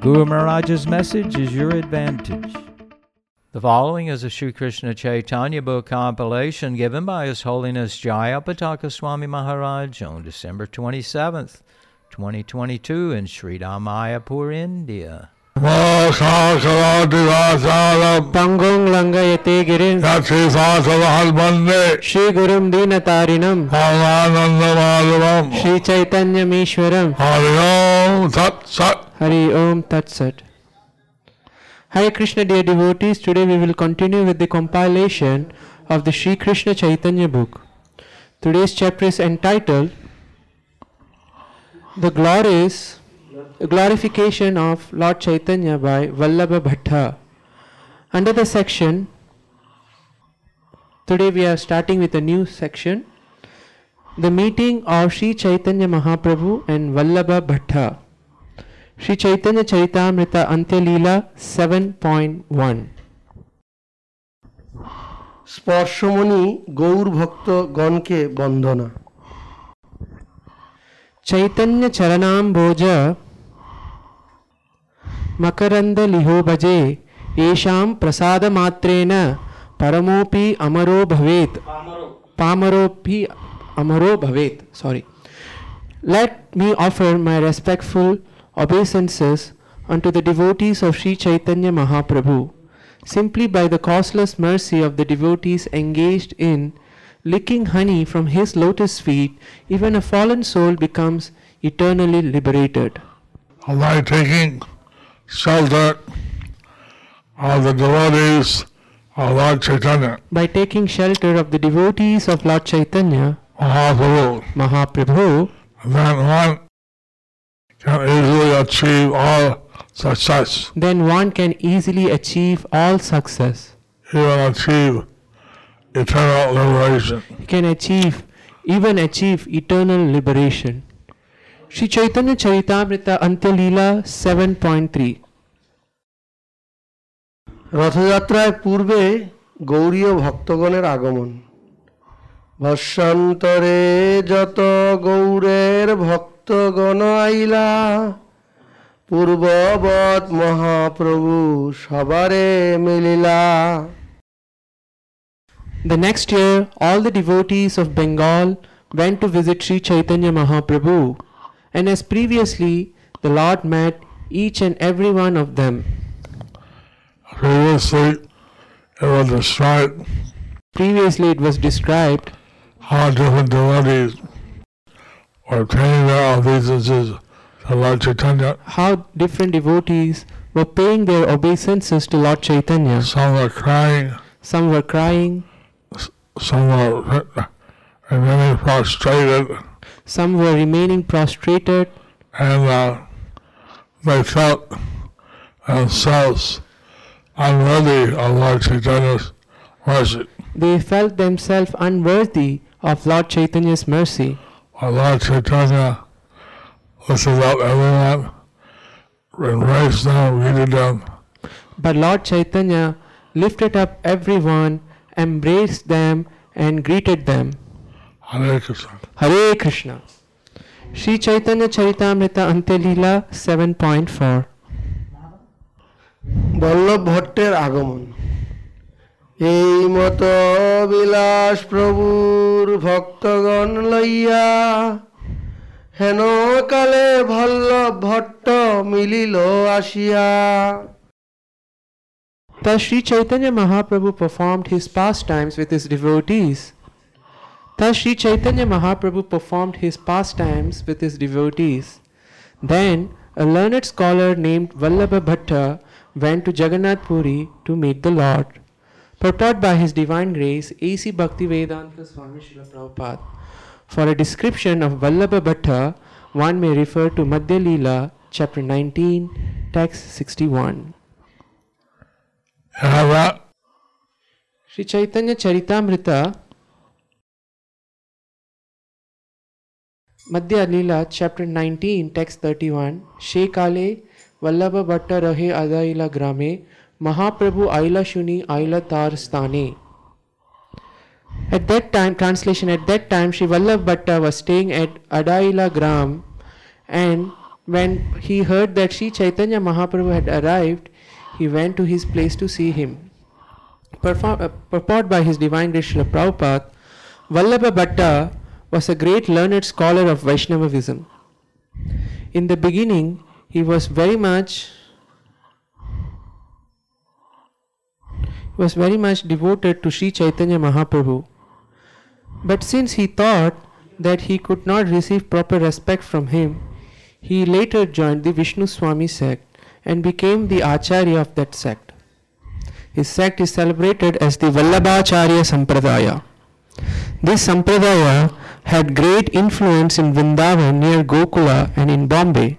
Guru Maharaj's message is your advantage. The following is a Sri Krishna Chaitanya book compilation given by His Holiness Jayapataka Swami Maharaj on December 27th, 2022 in Sri Mayapur, India. Mahakakalativasala Pangong Langayate Girin Yatisasavahal Shri Gurum Dinatarinam Pavananda Madhavam Shri Chaitanya Mishwaram Hari Tat Sat Hari Om Tat Sat Hare Krishna dear devotees, today we will continue with the compilation of the Sri Krishna Chaitanya book. Today's chapter is entitled The Glories the glorification of Lord Chaitanya by Vallabha Bhatta. Under the section, today we are starting with a new section the meeting of Sri Chaitanya Mahaprabhu and Vallabha Bhatta. Sri Chaitanya Charitamrita Antya Leela 7.1 স্পর্শমণি Gour ভক্তগণকে বন্দনা चैतन्य चरणाम्बोज मकरन्दलिहो भजे येषां प्रसादमात्रेण परमोऽपि अमरो भवेत् पामरोऽपि अमरो भवेत् sorry let me offer my respectful obeisances unto the devotees of Sri Chaitanya Mahaprabhu simply by the causeless mercy of the devotees engaged in licking honey from his lotus feet, even a fallen soul becomes eternally liberated. by taking shelter of the devotees of Lord Chaitanya By taking shelter of the devotees of Lord Chaitanya, Mahaprabhu Mahaprabhu, then one can easily achieve all success then one can easily achieve all success. even achieve eternal liberation He can achieve, even achieve eternal liberation. Sri Chaitanya Charitamrita Antya Leela 7.3 রথযাত্রায় পূর্বে গৌরীয় ভক্তগণের আগমন ভস্যান্তরে যত গৌরের ভক্তগণ আইলা পূর্ববৎ মহাপ্রভু সবারে মিলিলা The next year, all the devotees of Bengal went to visit Sri Chaitanya Mahaprabhu, and as previously, the Lord met each and every one of them. previously it was described Previously, it was described how different devotees were paying their obeisances to Lord Chaitanya. how different devotees were paying their obeisances to Lord Chaitanya. Some were crying, Some were crying, some were remaining prostrated, some were remaining prostrated, and uh, they felt themselves unworthy of Lord Chaitanya's mercy. they felt themselves unworthy of Lord Chaitanya's mercy. But Lord Chaitanya lifted up everyone, embraced them, greeted them, But Lord Chaitanya lifted up everyone, embraced them, and greeted them. Hare Krishna. Hare Krishna. Sri Chaitanya Charitamrita Antya Leela 7.4 Vallabh ভট্টের আগমন এই মত বিলাস প্রভুর ভক্তগণ লইয়া হেন কালে ভল্লভ ভট্ট মিলিল আসিয়া Thus Sri Chaitanya Mahaprabhu performed his pastimes with his devotees. Thus Sri Chaitanya Mahaprabhu performed his pastimes with his devotees. Then a learned scholar named Vallabha Bhatta went to Jagannath Puri to meet the Lord. Purport by His Divine Grace A.C. Bhaktivedanta Swami Srila Prabhupada. For a description of Vallabha Bhatta, one may refer to Madhya Leela, chapter 19, text 61. And Sri Chaitanya Charitamrita, Madhya Lila, chapter 19, text 31. Shekale Vallabha Bhatta Rahe Adaila Grame, Mahaprabhu Aila Shuni Aila Tar Stane. At that time, translation, at that time, Sri Vallabh Bhatta was staying at Adaila Gram, and when he heard that Sri Chaitanya Mahaprabhu had arrived, he went to his place to see him. Perform, uh, purport by his divine grace Srila Prabhupada, Vallabha was a great learned scholar of Vaishnavism. In the beginning, he was very much was very much devoted to Sri Chaitanya Mahaprabhu. But since he thought that he could not receive proper respect from him, he later joined the Vishnu Swami sect and became the Acharya of that sect. His sect is celebrated as the Vallabhacharya Sampradaya. This Sampradaya had great influence in Vrindavan near Gokula and in Bombay.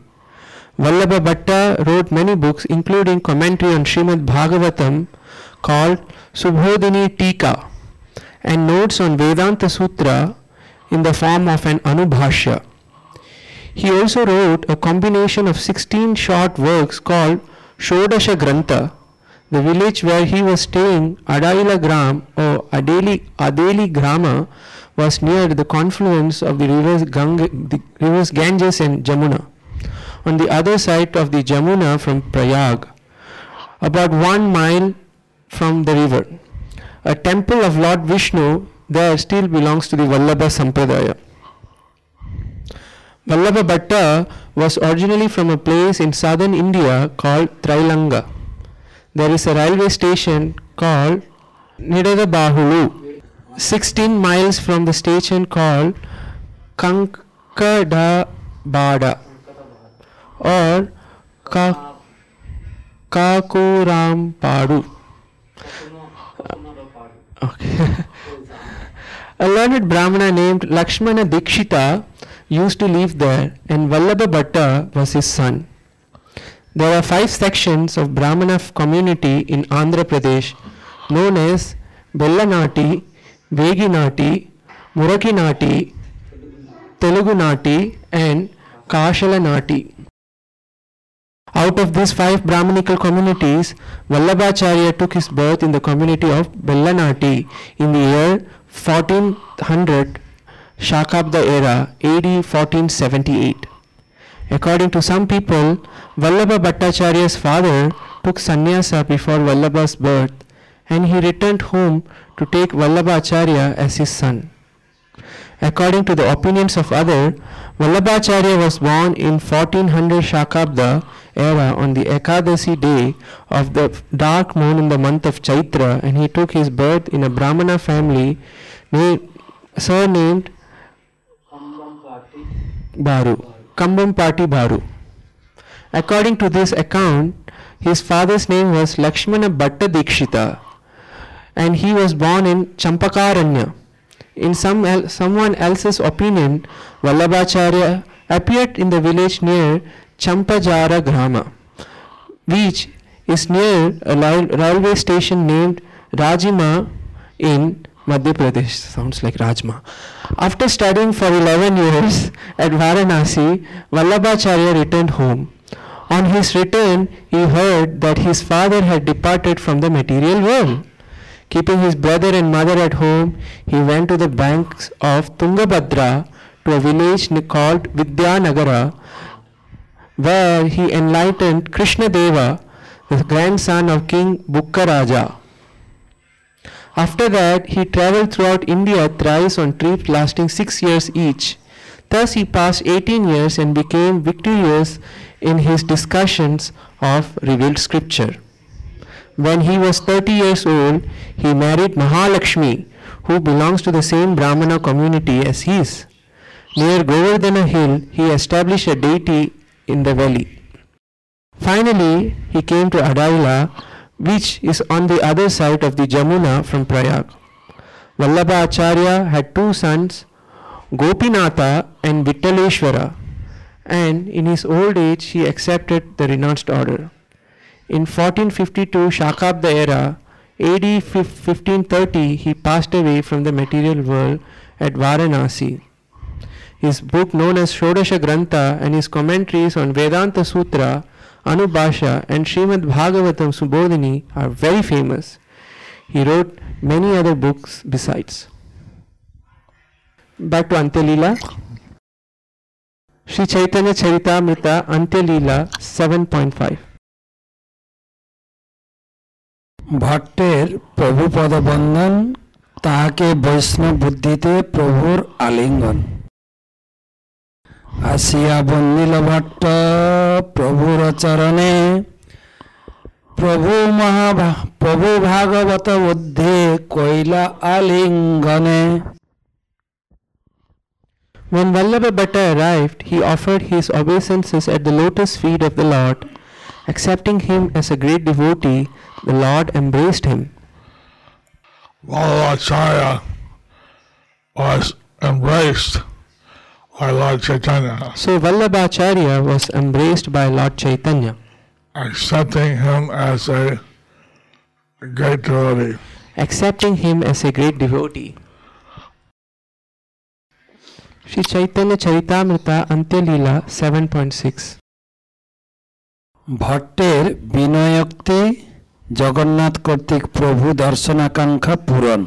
Vallabha Bhatta wrote many books including commentary on Srimad Bhagavatam called Subodhini Tika and notes on Vedanta Sutra in the form of an Anubhashya. He also wrote a combination of 16 short works called Shodasha Grantha. The village where he was staying, Adaila Gram or Adeli, Adeli Grama, was near the confluence of the rivers, the rivers Ganges and Jamuna. On the other side of the Jamuna from Prayag, about one mile from the river. A temple of Lord Vishnu there still belongs to the Vallabha Sampradaya. Vallabha Bhatta was originally from a place in southern India called Trilanga. There is a railway station called Nidadabahulu, 16 miles from the station called Kankadabada or Ka- Kakurampadu. Okay. a learned Brahmana named Lakshmana Dikshita used to live there, and Vallabha Bhatta was his son. There are five sections of Brahmana community in Andhra Pradesh known as Bellanati, Veginati, Murakinati, Telugu Nati, and Kashala Nati. Out of these five Brahmanical communities, Vallabhacharya took his birth in the community of Bellanati in the year 1400 Shakabda era, AD 1478. According to some people, Vallabha Bhattacharya's father took sannyasa before Vallabha's birth and he returned home to take Vallabhacharya as his son. According to the opinions of other, Vallabhacharya was born in 1400 Shakabda era on the Ekadasi day of the dark moon in the month of Chaitra and he took his birth in a Brahmana family named, surnamed Baru, Kambampati Baru. According to this account, his father's name was Lakshmana Bhatta Dikshita and he was born in Champakaranya. In some el- someone else's opinion, Vallabhacharya appeared in the village near Champajara Grama, which is near a railway station named Rajima in Madhya Pradesh. Sounds like Rajma. After studying for 11 years at Varanasi, Vallabhacharya returned home. On his return, he heard that his father had departed from the material world. Keeping his brother and mother at home, he went to the banks of Tungabhadra to a village called Vidyanagara, where he enlightened Krishna Deva, the grandson of King Bukkaraja. After that, he traveled throughout India thrice on trips lasting six years each. Thus, he passed 18 years and became victorious in his discussions of revealed scripture. When he was 30 years old, he married Mahalakshmi, who belongs to the same Brahmana community as his. Near Govardhana hill, he established a deity in the valley. Finally, he came to Adaila, which is on the other side of the Jamuna from Prayag. Vallabha Acharya had two sons, Gopinatha and Vittaleshwara, and in his old age he accepted the renounced order. In 1452 Shakabda era, AD 1530, he passed away from the material world at Varanasi. His book known as Shodasha Grantha and his commentaries on Vedanta Sutra, Anubhashya and Srimad Bhagavatam Subodhini are very famous. He wrote many other books besides. Back to Antelila. Sri Chaitanya Charitamrita Antelila 7.5 ভট্টের Prabhupada বন্ধন তাহাকে বৈষ্ণব বুদ্ধিতে প্রভুর আলিঙ্গন আসিয়া bundle Bhatt প্রভুর চরণে প্রভু মহাভা প্রভু ভাগবত বুদ্ধি কইলা আলিঙ্গনে When Vallabha Bhatta arrived, he offered his obeisances at the lotus feet of the Lord. Accepting him as a great devotee, the Lord embraced him. Vallabhacharya was embraced by Lord Chaitanya, So Vallabhacharya was embraced by Lord Chaitanya, accepting him as a great devotee. accepting him as a great devotee. Sri Chaitanya Charitamrita Antyalila 7.6 ভট্টের বিনয়োক্তি Jagannath কর্তৃক প্রভু দর্শনাকাঙ্ক্ষা পূরণ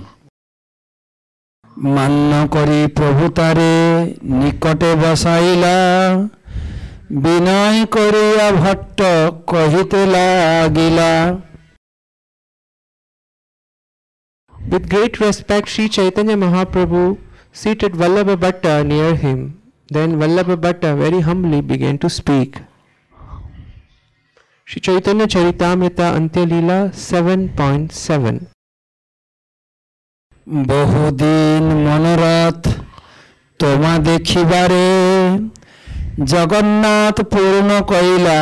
মান্য করি প্রভু তারে নিকটে বসাইলা বিনয় করিয়া ভট্ট কহিতে লাগিলা With great respect, Sri Chaitanya Mahaprabhu seated Vallabha Bhatta near him. Then Vallabha Bhatta very humbly began to speak. Sri Chaitanya Charitamrita Antyalila 7.7 বহুদিন মনোরথ তোমা দেখিবারে জগন্নাথ পূর্ণ কইলা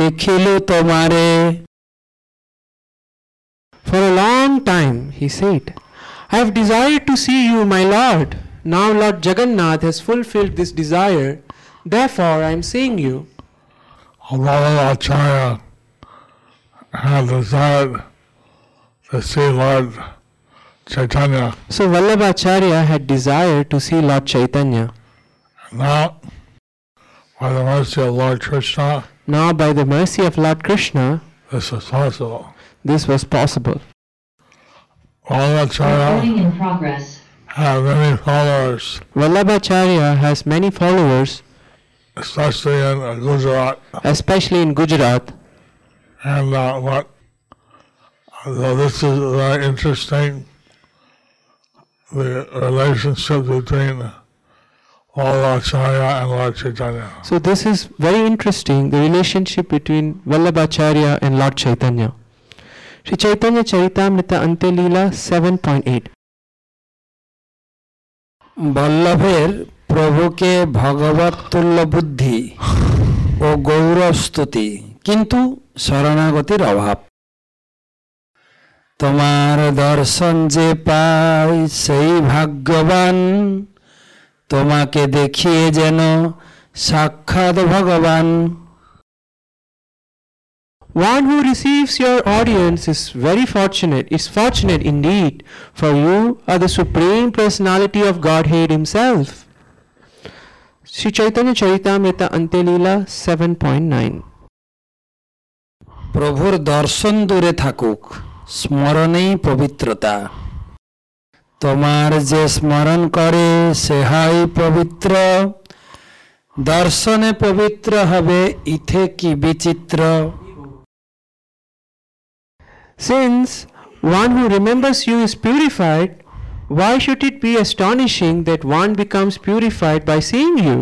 দেখিলু তোমারে For a long time, he said, I have desired to see you, my Lord. Now Lord Jagannath has fulfilled this desire. Therefore, I am seeing you. Vallabhacharya had desired to see Lord Chaitanya. So Vallabhacharya had desired to see Lord Chaitanya. Now, by the mercy of Lord Krishna, Now, by the mercy of Lord Krishna, this is possible. this was possible. Vallabhacharya Recording in progress. had many followers, Vallabhacharya has many followers, especially in uh, Gujarat. especially in Gujarat. And uh, what, so this is very interesting, the relationship between Vallabhacharya and Lord Chaitanya. So, this is very interesting the relationship between Vallabhacharya and Lord Chaitanya. Sri Chaitanya Charitamrita Antyalila 7.8 বল্লভের প্রভুকে ভগবত তুল্য বুদ্ধি ও গৌরস্তুতি কিন্তু শরণাগতির অভাব তোমার দর্শন যে পাই সেই ভাগ্যবান তোমাকে দেখিয়ে যেন সাক্ষাৎ ভগবান One who receives your audience is very fortunate, is fortunate indeed, for you are the Supreme Personality of Godhead Himself. Sri Chaitanya Charitamrita Antelila 7.9 প্রভুর দর্শন দূরে থাকুক স্মরণেই পবিত্রতা তোমার যে স্মরণ করে সে হয় পবিত্র দর্শনে পবিত্র হবে ইথে কি বিচিত্র Since one who remembers you is purified, why should it be astonishing that one becomes purified by seeing you?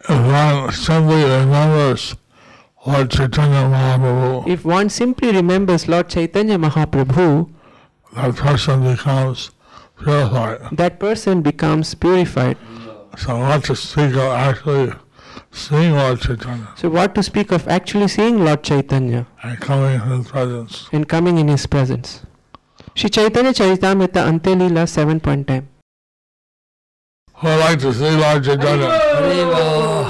If one simply remembers Lord Chaitanya Mahaprabhu, If one simply remembers Lord Chaitanya Mahaprabhu, that person becomes purified. that person becomes purified. So what to speak of actually seeing Lord Chaitanya So, what to speak of actually seeing Lord Chaitanya and coming in his presence. and coming in his presence? Sri Chaitanya Charitamrita Antelila 7.10 who would like to see Lord Chaitanya.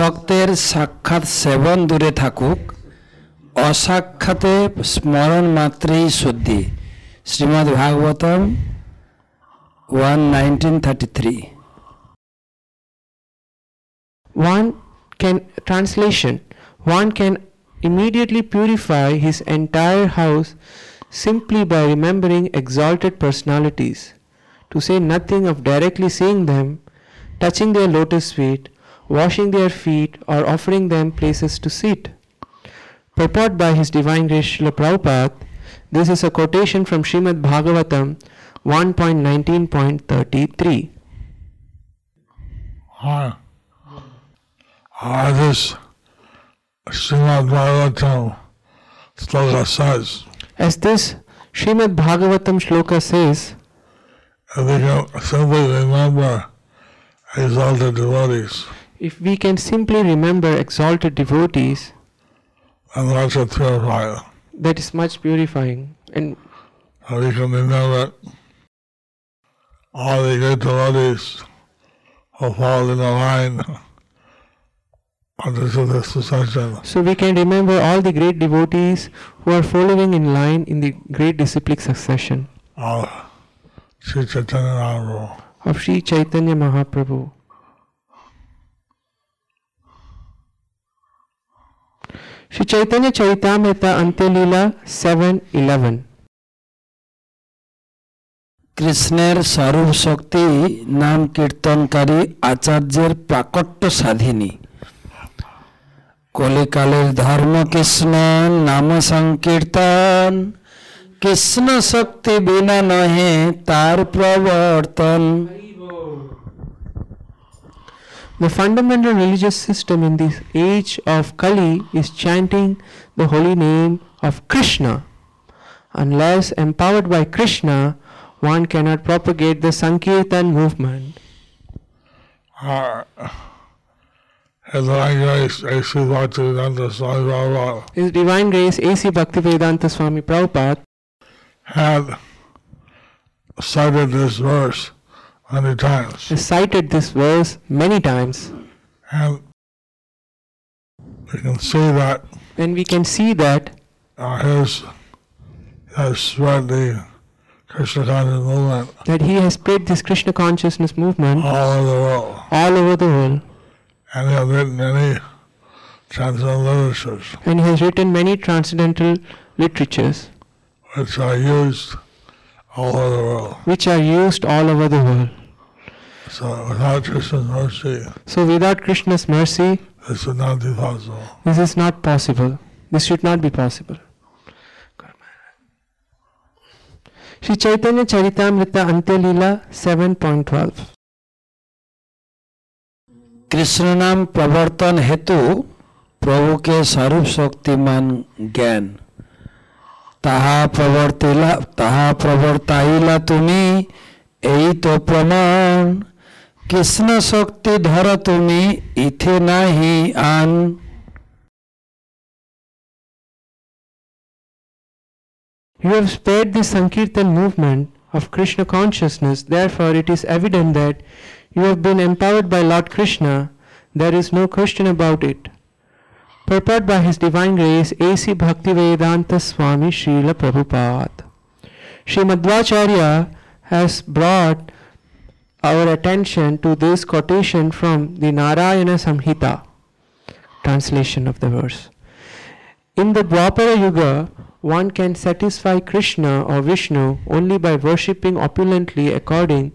ভক্তের সাক্ষাৎ সেবন দূরে থাকুক অসাক্ষাতে স্মরণ মাত্রেই শুদ্ধি Srimad Bhagavatam one nineteen thirty three One can, translation, one can immediately purify his entire house simply by remembering exalted personalities, to say nothing of directly seeing them, touching their lotus feet, washing their feet, or offering them places to sit. Purport by His Divine Grace Srila Prabhupada, this is a quotation from Srimad Bhagavatam 1.19.33. Hi. Uh, this Srimad Bhagavatam sloka says, As this Srimad Bhagavatam shloka says, if we can simply remember exalted devotees, if we can simply remember exalted devotees, and that's a purifier. that is much purifying. And So we can remember all the great devotees who fall in the line under the succession. so we can remember all the great devotees who are following in line in the great disciplic succession of Sri Chaitanya Mahaprabhu. of Sri Chaitanya Mahaprabhu. Sri Chaitanya Charitamrita Antyalila 711. কৃষ্ণের স্বরূপ শক্তি নাম কীর্তনকারী আচার্যের প্রাকট্য সাধিনী কলিকালের ধর্ম কৃষ্ণ নাম সংকীর্তন কৃষ্ণ শক্তি বিনা নহে তার প্রবর্তন The fundamental religious system in this age of Kali is chanting the holy name of Krishna. Unless empowered by Krishna, one cannot propagate the Sankirtan movement. His Divine Grace, His Divine Grace A.C. Bhaktivedanta Swami Prabhupada had cited this verse many times. has cited this verse many times, And we can see that and we can see that uh, his has spread the Krishna conscious movement that he has spread this Krishna consciousness movement all over the world. all over the world, And he has written many transcendental literatures and he has written many transcendental literatures which are used all over the world. which are used all over the world. So without Krishna's mercy. So without Krishna's mercy. This would not be possible. This is not possible. This should not be possible. Shri Chaitanya Charitamrita अंत्यलीला 7.12 Krishna नाम प्रवर्तन हेतु प्रभु के स्वरूप शक्तिमान ज्ञान ताहा प्रवर्तिला ताहा प्रवर्ताइला तुमी यही तो प्रमाण You have spared the Sankirtan movement of Krishna consciousness, therefore, it is evident that you have been empowered by Lord Krishna. There is no question about it. Purport by His Divine Grace, A.C. Bhaktivedanta Swami Srila Prabhupada. Sri Madhvacharya has brought our attention to this quotation from the Narayana Samhita, translation of the verse. In the Dwapara Yuga, one can satisfy Krishna or Vishnu only by worshipping opulently according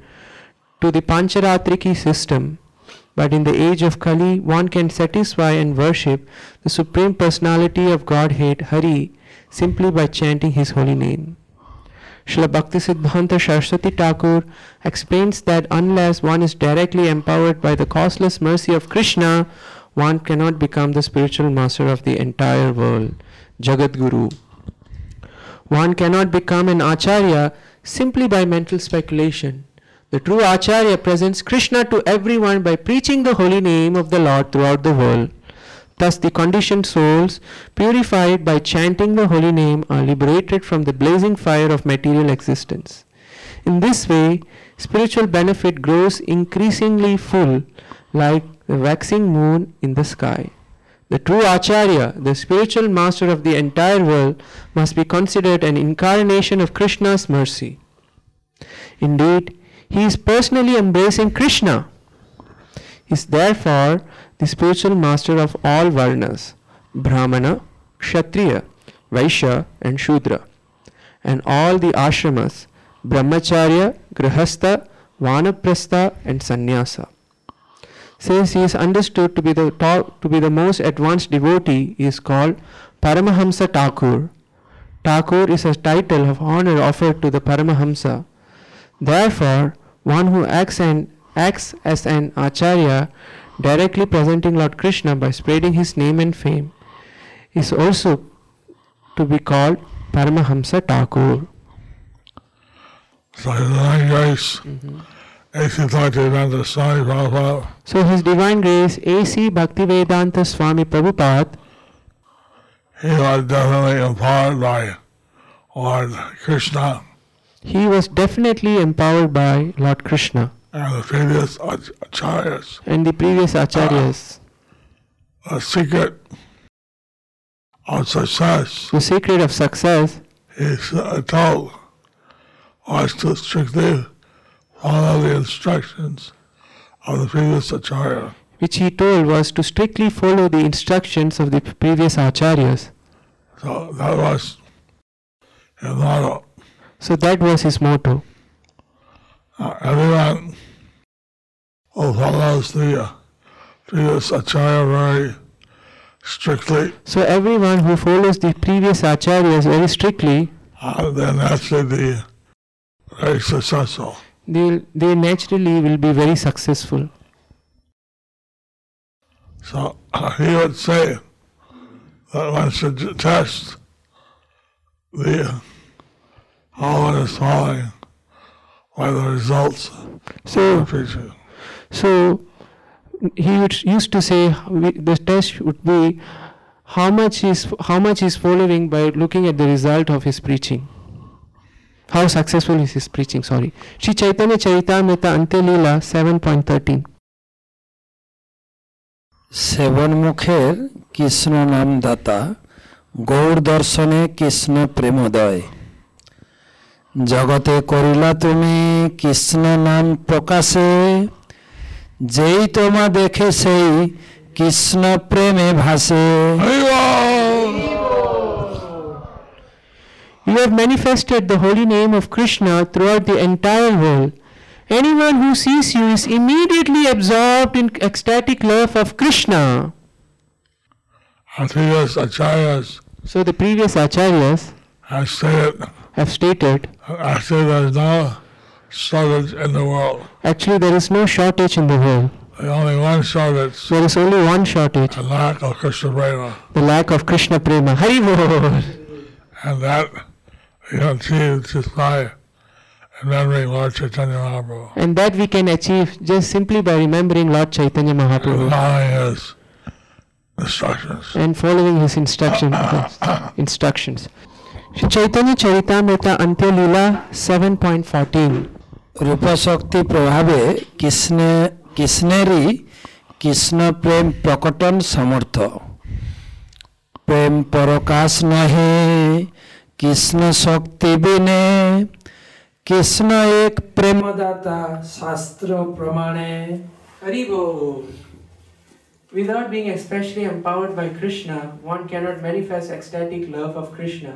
to the Pancharatriki system. But in the age of Kali, one can satisfy and worship the Supreme Personality of Godhead, Hari, simply by chanting his holy name. Srila Bhaktisiddhanta Saraswati Thakur explains that unless one is directly empowered by the causeless mercy of Krishna, one cannot become the spiritual master of the entire world, Jagat Guru. One cannot become an Acharya simply by mental speculation. The true Acharya presents Krishna to everyone by preaching the holy name of the Lord throughout the world. Thus, the conditioned souls, purified by chanting the holy name, are liberated from the blazing fire of material existence. In this way, spiritual benefit grows increasingly full, like the waxing moon in the sky. The true Acharya, the spiritual master of the entire world, must be considered an incarnation of Krishna's mercy. Indeed, he is personally embracing Krishna. He is therefore the spiritual master of all Varnas Brahmana, Kshatriya, Vaishya, and Shudra, and all the ashramas Brahmacharya, Grihastha, Vanaprastha, and Sannyasa. Since he is understood to be the top, to be the most advanced devotee, he is called Paramahamsa Thakur. Thakur is a title of honor offered to the Paramahamsa. Therefore, one who acts, acts as an acharya, directly presenting Lord Krishna by spreading his name and fame, is also to be called Paramahamsa Thakur. So his divine grace, AC Bhaktivedanta Swami Prabhupada, So His Divine Grace A.C. Bhaktivedanta Swami Prabhupada, he was definitely empowered by Lord Krishna he was definitely empowered by Lord Krishna and the previous ach- acharyas. and the previous acharyas. The secret of success, The secret of success is uh, told, was to strictly follow the instructions of the previous acharya. which he told was to strictly follow the instructions of the previous acharyas. So that was his motto. So that was his motto. Uh, everyone who follows the previous acharya very strictly, So everyone who follows the previous acharyas very strictly, uh, then naturally be very successful. they they naturally will be very successful. So uh, he would say that one should test the uh, how one is following by the results of So preaching. So he would, used to say we- the test would be how much is how much is following by looking at the result of his preaching. How successful is his preaching? Sorry. Sri Chaitanya Charitamrita Ante Leela 7.13. সেবন মুখের কৃষ্ণ নাম দাতা গৌর দর্শনে কৃষ্ণ প্রেমোদয় জগতে করিলা তুমি কৃষ্ণ নাম প্রকাশে যেই তোমা দেখে সেই কৃষ্ণ প্রেমে ভাসে You have manifested the holy name of Krishna throughout the entire world. Anyone who sees you is immediately absorbed in ecstatic love of Krishna. Previous acharyas So the previous acharyas have stated have stated actually there's no shortage in the world. actually there is no shortage in the world. The only one shortage, There is only one shortage, The lack of Krishna prema, the lack of Krishna prema. Hari Bol. and that we can achieve just by remembering Lord Chaitanya Mahaprabhu, And that we can achieve just simply by remembering Lord Chaitanya Mahaprabhu following his instructions. and following his instruction, instructions. Shri चैतन्य चरितमृत अंत्य लीला 7.14 रूपा शक्ति प्रभावे किसने किसनेरी कृष्ण प्रेम प्रकटन समर्थ। प्रेम परकाश नहे कृष्ण शक्ति बिने कृष्ण एक प्रेमदाता शास्त्र प्रमाणे। हरिभो Without being especially empowered by Krishna, one cannot manifest ecstatic love of Krishna.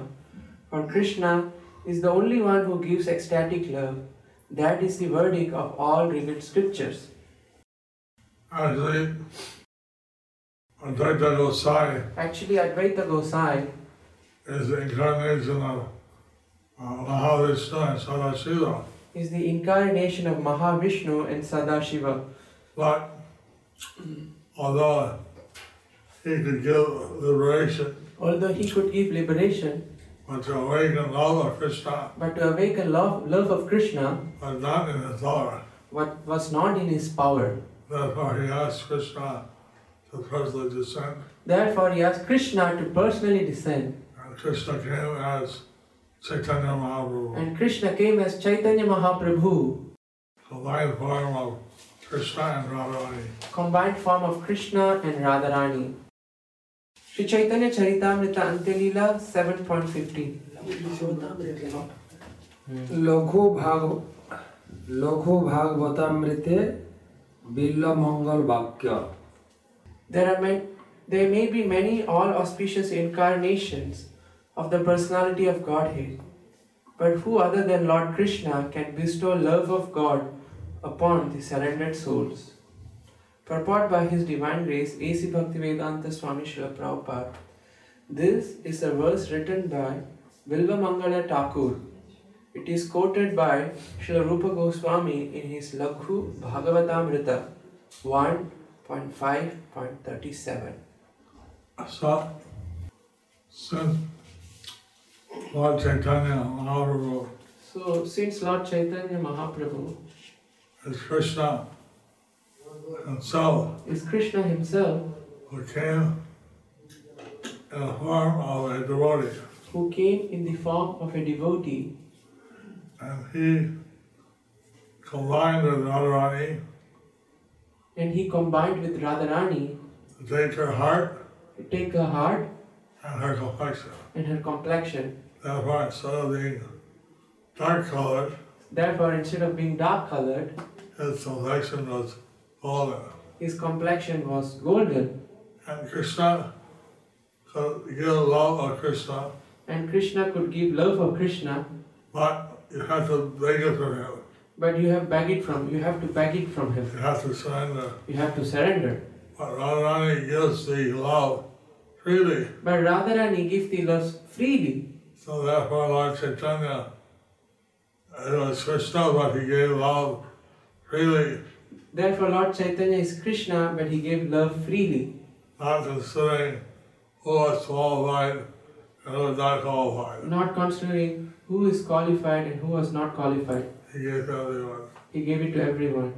For Krishna is the only one who gives ecstatic love. That is the verdict of all revealed scriptures. Actually, Advaita Gosai Actually, Advaita Gosai is the incarnation of uh, Mahavishnu and Sadashiva, is the incarnation of Mahavishnu and Sadashiva. but although he could give liberation, Although he could give liberation, but to awaken love of Krishna but to awaken love, love of Krishna was not in his power. what was not in his power. Therefore, he asked Krishna to personally descend, Therefore, he asked Krishna to personally descend. and Krishna came as Chaitanya Mahaprabhu, And Krishna came as Chaitanya Mahaprabhu, combined form of Krishna and Radharani. combined form of Krishna and Radharani. Shri Chaitanya Charitamrita अंत्यलीला 7.15 लघु भाग लघु भागवतामृते bill मंगल वाक्य there are many, there may be many all auspicious incarnations of the personality of godhead but who other than lord krishna can bestow love of god upon the surrendered souls Purport by His Divine Grace A.C. Bhaktivedanta Swami Srila Prabhupada. This is a verse written by Bilva Mangala Thakur. It is quoted by Srila Rupa Goswami in his Laghu Bhagavatamrita 1.5.37. So, since Lord Chaitanya Mahaprabhu So, since Lord Chaitanya Mahaprabhu is Krishna himself, is Krishna himself who came in the uh, form of a devotee, who came in the form of a devotee and he combined with Radharani and he combined with Radharani to take her heart to take her heart and her complexion. and her complexion. Therefore, instead of being dark colored, Therefore, instead of being dark colored, his complexion was golden. his complexion was golden. And Krishna could give love of Krishna, And Krishna could give love of Krishna, but you have to beg it from him. but you have beg it from you have to beg it from him. You have to surrender. You have to surrender. But Radharani gives the love freely. But Radharani gives the love freely. So therefore, Lord Chaitanya, it was Krishna, but he gave love freely, Therefore, Lord Chaitanya is Krishna, but he gave love freely, not considering oh, who was qualified and who not qualified. not considering who is qualified and who was not qualified. He gave it to everyone. He gave it to everyone.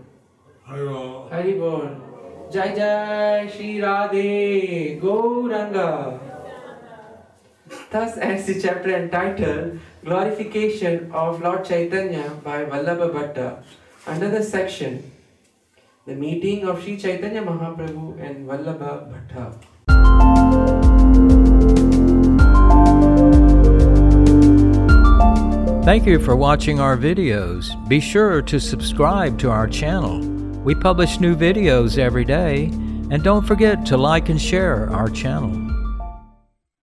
I will. Hari Bol. Jai Jai Shri Radhe Gauranga. Thus ends the chapter entitled Glorification of Lord Chaitanya by Vallabha Bhatta. Another section The Meeting of Sri Chaitanya Mahaprabhu and Vallabha Bhatta. Thank you for watching our videos. Be sure to subscribe to our channel. We publish new videos every day, and don't forget to like and share our channel.